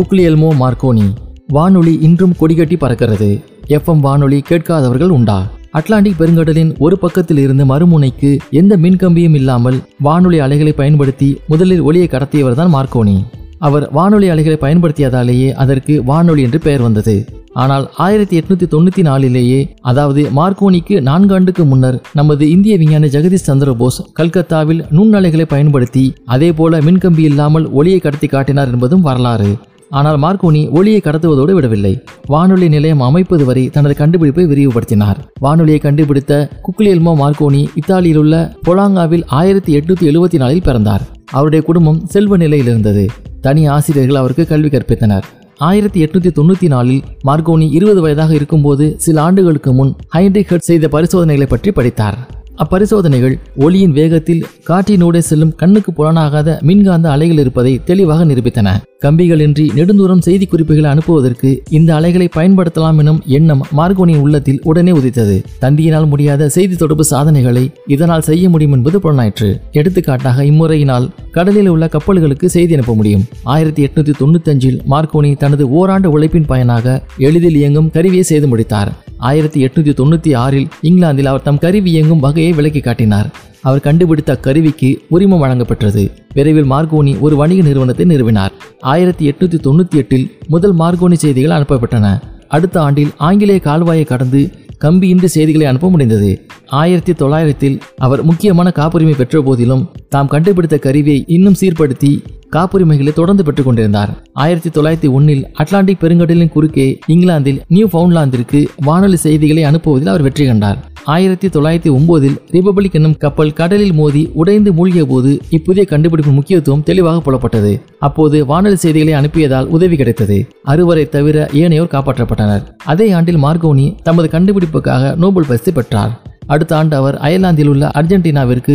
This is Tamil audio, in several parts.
குக்லியல்மோ மார்க்கோனி. வானொலி இன்றும் கொடிகட்டி பறக்கிறது. எஃப்எம் வானொலி கேட்காதவர்கள் உண்டா? அட்லாண்டிக் பெருங்கடலின் ஒரு பக்கத்தில் இருந்து மறுமுனைக்கு எந்த மின்கம்பியும் இல்லாமல் வானொலி அலைகளை பயன்படுத்தி முதலில் ஒளியை கடத்தியவர் தான் மார்க்கோனி. அவர் வானொலி அலைகளை பயன்படுத்தியதாலேயே அதற்கு வானொலி என்று பெயர் வந்தது. ஆனால் ஆயிரத்தி எட்நூத்தி தொண்ணூத்தி நாலிலேயே அதாவது மார்க்கோனிக்கு நான்கு ஆண்டுக்கு முன்னர் நமது இந்திய விஞ்ஞானி ஜெகதீஷ் சந்திரபோஸ் கல்கத்தாவில் நுண்ணலைகளை பயன்படுத்தி அதே போல மின்கம்பி இல்லாமல் ஒளியை கடத்தி காட்டினார் என்பதும் வரலாறு. ஆனால் மார்க்கோனி ஒளியை கடத்துவதோடு விடவில்லை. வானொலி நிலையம் அமைப்பது வரை தனது கண்டுபிடிப்பை விரிவுபடுத்தினார். வானொலியை கண்டுபிடித்த குக்லியல்மோ மார்க்கோனி இத்தாலியில் உள்ள பொலாங்காவில் ஆயிரத்தி எட்நூத்தி எழுபத்தி நாலில் பிறந்தார். அவருடைய குடும்பம் செல்வ நிலையில் இருந்தது. தனி ஆசிரியர்கள் அவருக்கு கல்வி கற்பித்தனர். ஆயிரத்தி எட்நூத்தி தொண்ணூத்தி நாலில் மார்கோனி இருபது வயதாக இருக்கும்போது சில ஆண்டுகளுக்கு முன் ஹைன்ரிக் ஹெட் செய்த பரிசோதனைகளை பற்றி படித்தார். அப்பரிசோதனைகள் ஒளியின் வேகத்தில் காற்றினூடே செல்லும் கண்ணுக்கு புலனாகாத மின்காந்த அலைகள் இருப்பதை தெளிவாக நிரூபித்தன. கம்பிகளின்றி நெடுந்தூரம் செய்தி குறிப்புகளை அனுப்புவதற்கு இந்த அலைகளை பயன்படுத்தலாம் எனும் எண்ணம் மார்கோனியின் உள்ளத்தில் உடனே உதித்தது. தந்தியினால் முடியாத செய்தி தொடர்பு சாதனைகளை இதனால் செய்ய முடியும் என்பது புலனாயிற்று. எடுத்துக்காட்டாக இம்முறையினால் கடலில் உள்ள கப்பல்களுக்கு செய்தி அனுப்ப முடியும். ஆயிரத்தி எட்நூத்தி தொண்ணூத்தி அஞ்சில் மார்கோனி தனது ஓராண்டு உழைப்பின் பயனாக எளிதில் இயங்கும் கருவியை செய்து முடித்தார். ஆயிரத்தி எட்நூத்தி தொண்ணூத்தி ஆறில் இங்கிலாந்தில் அவர் தம் கருவி இயங்கும் வகையை விலக்கி காட்டினார். அவர் கண்டுபிடித்த அக்கருவிக்கு உரிமம் வழங்கப்பட்டது. விரைவில் மார்கோனி ஒரு வணிக நிறுவனத்தை நிறுவினார். ஆயிரத்தி எட்நூத்தி தொண்ணூத்தி எட்டில் முதல் மார்கோனி செய்திகள் அனுப்பப்பட்டன. அடுத்த ஆண்டில் ஆங்கிலேய கால்வாயை கடந்து கம்பியின்றி செய்திகளை அனுப்ப முடிந்தது. ஆயிரத்தி தொள்ளாயிரத்தில் அவர் முக்கியமான காப்புரிமை பெற்ற போதிலும் தாம் கண்டுபிடித்த கருவியை இன்னும் சீர்படுத்தி காப்புரிமைகளை தொடர்ந்து பெற்றுக் கொண்டிருந்தார். ஆயிரத்தி தொள்ளாயிரத்தி ஒன்னில் அட்லாண்டிக் பெருங்கடலின் குறுக்கே இங்கிலாந்தில் நியூ ஃபவுண்ட்லாந்திற்கு வானொலி செய்திகளை அனுப்புவதில் அவர் வெற்றி கண்டார். ஆயிரத்தி தொள்ளாயிரத்தி ஒன்பதில் ரிபப்ளிக் என்னும் கப்பல் கடலில் மோதி உடைந்து மூழ்கிய போது இப்புதிய கண்டுபிடிப்பு முக்கியத்துவம் தெளிவாக புலப்பட்டது. அப்போது வானொலி செய்திகளை அனுப்பியதால் உதவி கிடைத்தது. அறுவரை தவிர ஏனையோர் காப்பாற்றப்பட்டனர். அதே ஆண்டில் மார்கோனி தமது கண்டுபிடிப்புக்காக நோபல் பரிசு பெற்றார். அடுத்த ஆண்டு அவர் அயர்லாந்தில் உள்ள அர்ஜென்டினாவிற்கு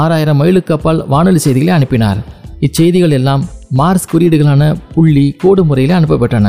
ஆறாயிரம் மைலுக்கு அப்பால் வானொலி செய்திகளை அனுப்பினார். இச்செய்திகள் எல்லாம் மார்ஸ் குறியீடுகளான புள்ளி கோடு முறையில் அனுப்பப்பட்டன.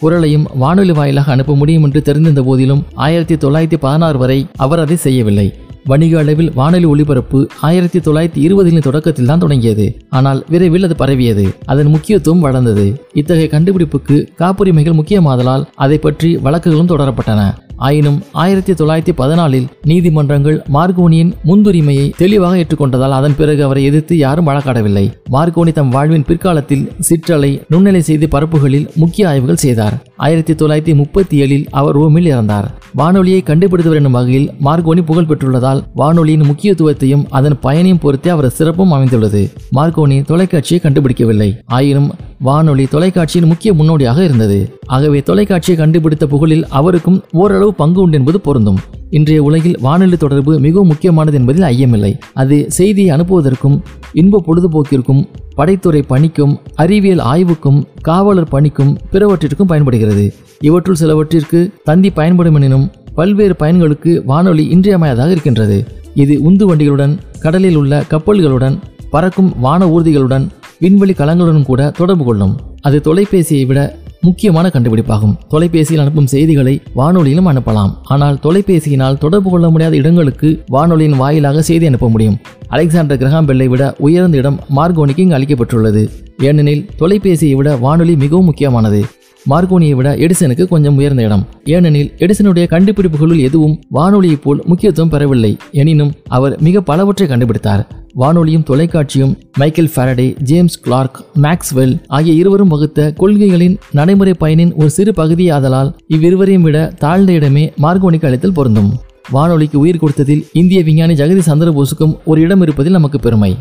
குரலையும் வானொலி வாயிலாக அனுப்ப முடியும் என்று தெரிந்திருந்த போதிலும் ஆயிரத்தி தொள்ளாயிரத்தி பதினாறு வரை அவர் அதை செய்யவில்லை. வணிக அளவில் வானொலி ஒளிபரப்பு ஆயிரத்தி தொள்ளாயிரத்தி இருபதுகளின் தொடக்கத்தில் தான் தொடங்கியது. ஆனால் விரைவில் அது பரவியது. அதன் முக்கியத்துவம் வளர்ந்தது. இத்தகைய கண்டுபிடிப்புக்கு காப்புரிமைகள் முக்கியமாதலால் அதை பற்றி வழக்குகளும் தொடரப்பட்டன. ஆயினும் ஆயிரத்தி தொள்ளாயிரத்தி பதினாலில் நீதிமன்றங்கள் மார்கோனியின் முன்னுரிமையை தெளிவாக ஏற்றுக்கொண்டதால் அதன் பிறகு அவரை எதிர்த்து யாரும் வழக்காடவில்லை. மார்கோனி தம் வாழ்வின் பிற்காலத்தில் சிற்றலை நுண்ணலை செய்தி பரப்புகளில் முக்கிய ஆய்வுகள் செய்தார். ஆயிரத்தி தொள்ளாயிரத்தி முப்பத்தி ஏழில் அவர் ரோமில் இறந்தார். வானொலியை கண்டுபிடித்தவர் என்னும் வகையில் மார்கோனி புகழ் பெற்றுள்ளதால் வானொலியின் முக்கியத்துவத்தையும் அதன் பயனையும் பொறுத்தே அவர் சிறப்பும் அமைந்துள்ளது. மார்கோனி தொலைக்காட்சியை கண்டுபிடிக்கவில்லை. ஆயினும் வானொலி தொலைக்காட்சியின் முக்கிய முன்னோடியாக இருந்தது. ஆகவே தொலைக்காட்சியை கண்டுபிடித்த புகழில் அவருக்கும் ஓரளவு பங்கு உண்டு என்பது பொருந்தும். இன்றைய உலகில் வானொலி தொடர்பு மிகவும் முக்கியமானது என்பதில் ஐயமில்லை. அது செய்தியை அனுப்புவதற்கும் இன்ப பொழுதுபோக்கிற்கும் படைத்துறை பணிக்கும் அறிவியல் ஆய்வுக்கும் காவலர் பணிக்கும் பிறவற்றிற்கும் பயன்படுகிறது. இவற்றுள் சிலவற்றிற்கு தந்தி பயன்படும் எனினும் பல்வேறு பயன்களுக்கு வானொலி இன்றியமையாதாக இருக்கின்றது. இது உந்து வண்டிகளுடன் கடலில் உள்ள கப்பல்களுடன் பறக்கும் வான ஊர்திகளுடன் விண்வெளி கலங்களுடன் கூட தொடர்பு கொள்ளும். அது தொலைபேசியை விட முக்கியமான கண்டுபிடிப்பாகும். தொலைபேசியில் அனுப்பும் செய்திகளை வானொலியிலும் அனுப்பலாம். ஆனால் தொலைபேசியினால் தொடர்பு கொள்ள முடியாத இடங்களுக்கு வானொலியின் வாயிலாக செய்தி அனுப்ப முடியும். அலெக்சாண்டர் கிரகாம் பெல்லை விட உயர்ந்த இடம் மார்கோனிக்கு இங்கு அளிக்கப்பட்டுள்ளது. ஏனெனில் தொலைபேசியை விட வானொலி மிகவும் முக்கியமானது. மார்கோனியை விட எடிசனுக்கு கொஞ்சம் உயர்ந்த இடம். ஏனெனில் எடிசனுடைய கண்டுபிடிப்புகளுள் எதுவும் வானொலியைப் போல் முக்கியத்துவம் பெறவில்லை. எனினும் அவர் மிக பலவற்றை கண்டுபிடித்தார். வானொலியும் தொலைக்காட்சியும் Michael Faraday James Clerk Maxwell ஆகிய இருவரும் வகுத்த கொள்கைகளின் நடைமுறை பயனின் ஒரு சிறு பகுதியாதலால் இவ்விருவரையும் விட தாழ்ந்த இடமே மார்கோனிக்கு அளித்தல் பொருந்தும். வானொலிக்கு உயிர் கொடுத்ததில் இந்திய விஞ்ஞானி ஜெகதி சந்திரபோஸுக்கும் ஒரு இடம் இருப்பதில் நமக்கு பெருமை.